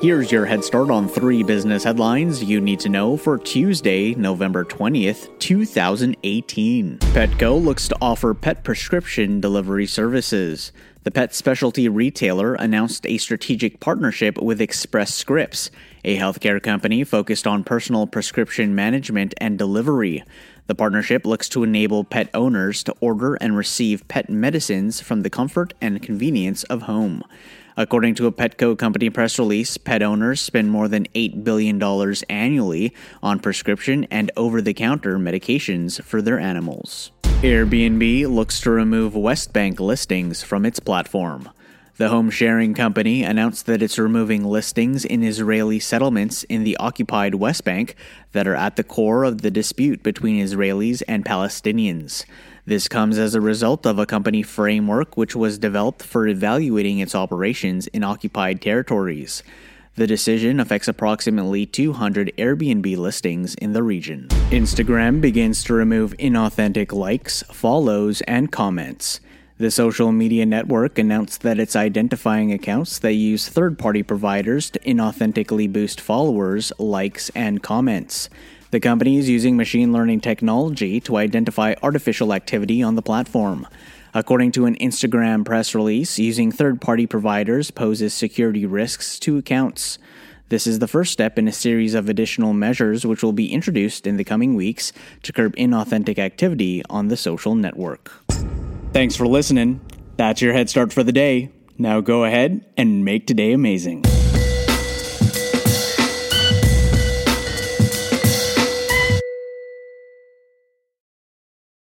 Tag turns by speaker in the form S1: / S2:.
S1: Here's your head start on three business headlines you need to know for Tuesday, November 20th, 2018. Petco looks to offer pet prescription delivery services. The pet specialty retailer announced a strategic partnership with Express Scripts, a healthcare company focused on personal prescription management and delivery. The partnership looks to enable pet owners to order and receive pet medicines from the comfort and convenience of home. According to a Petco company press release, pet owners spend more than $8 billion annually on prescription and over the counter medications for their animals. Airbnb looks to remove West Bank listings from its platform. The home sharing company announced that it's removing listings in Israeli settlements in the occupied West Bank that are at the core of the dispute between Israelis and Palestinians. This comes as a result of a company framework which was developed for evaluating its operations in occupied territories. The decision affects approximately 200 Airbnb listings in the region. Instagram begins to remove inauthentic likes, follows, and comments. The social media network announced that it's identifying accounts that use third party providers to inauthentically boost followers, likes, and comments. The company is using machine learning technology to identify artificial activity on the platform. According to an Instagram press release, using third party providers poses security risks to accounts. This is the first step in a series of additional measures which will be introduced in the coming weeks to curb inauthentic activity on the social network. Thanks for listening. That's your head start for the day. Now go ahead and make today amazing.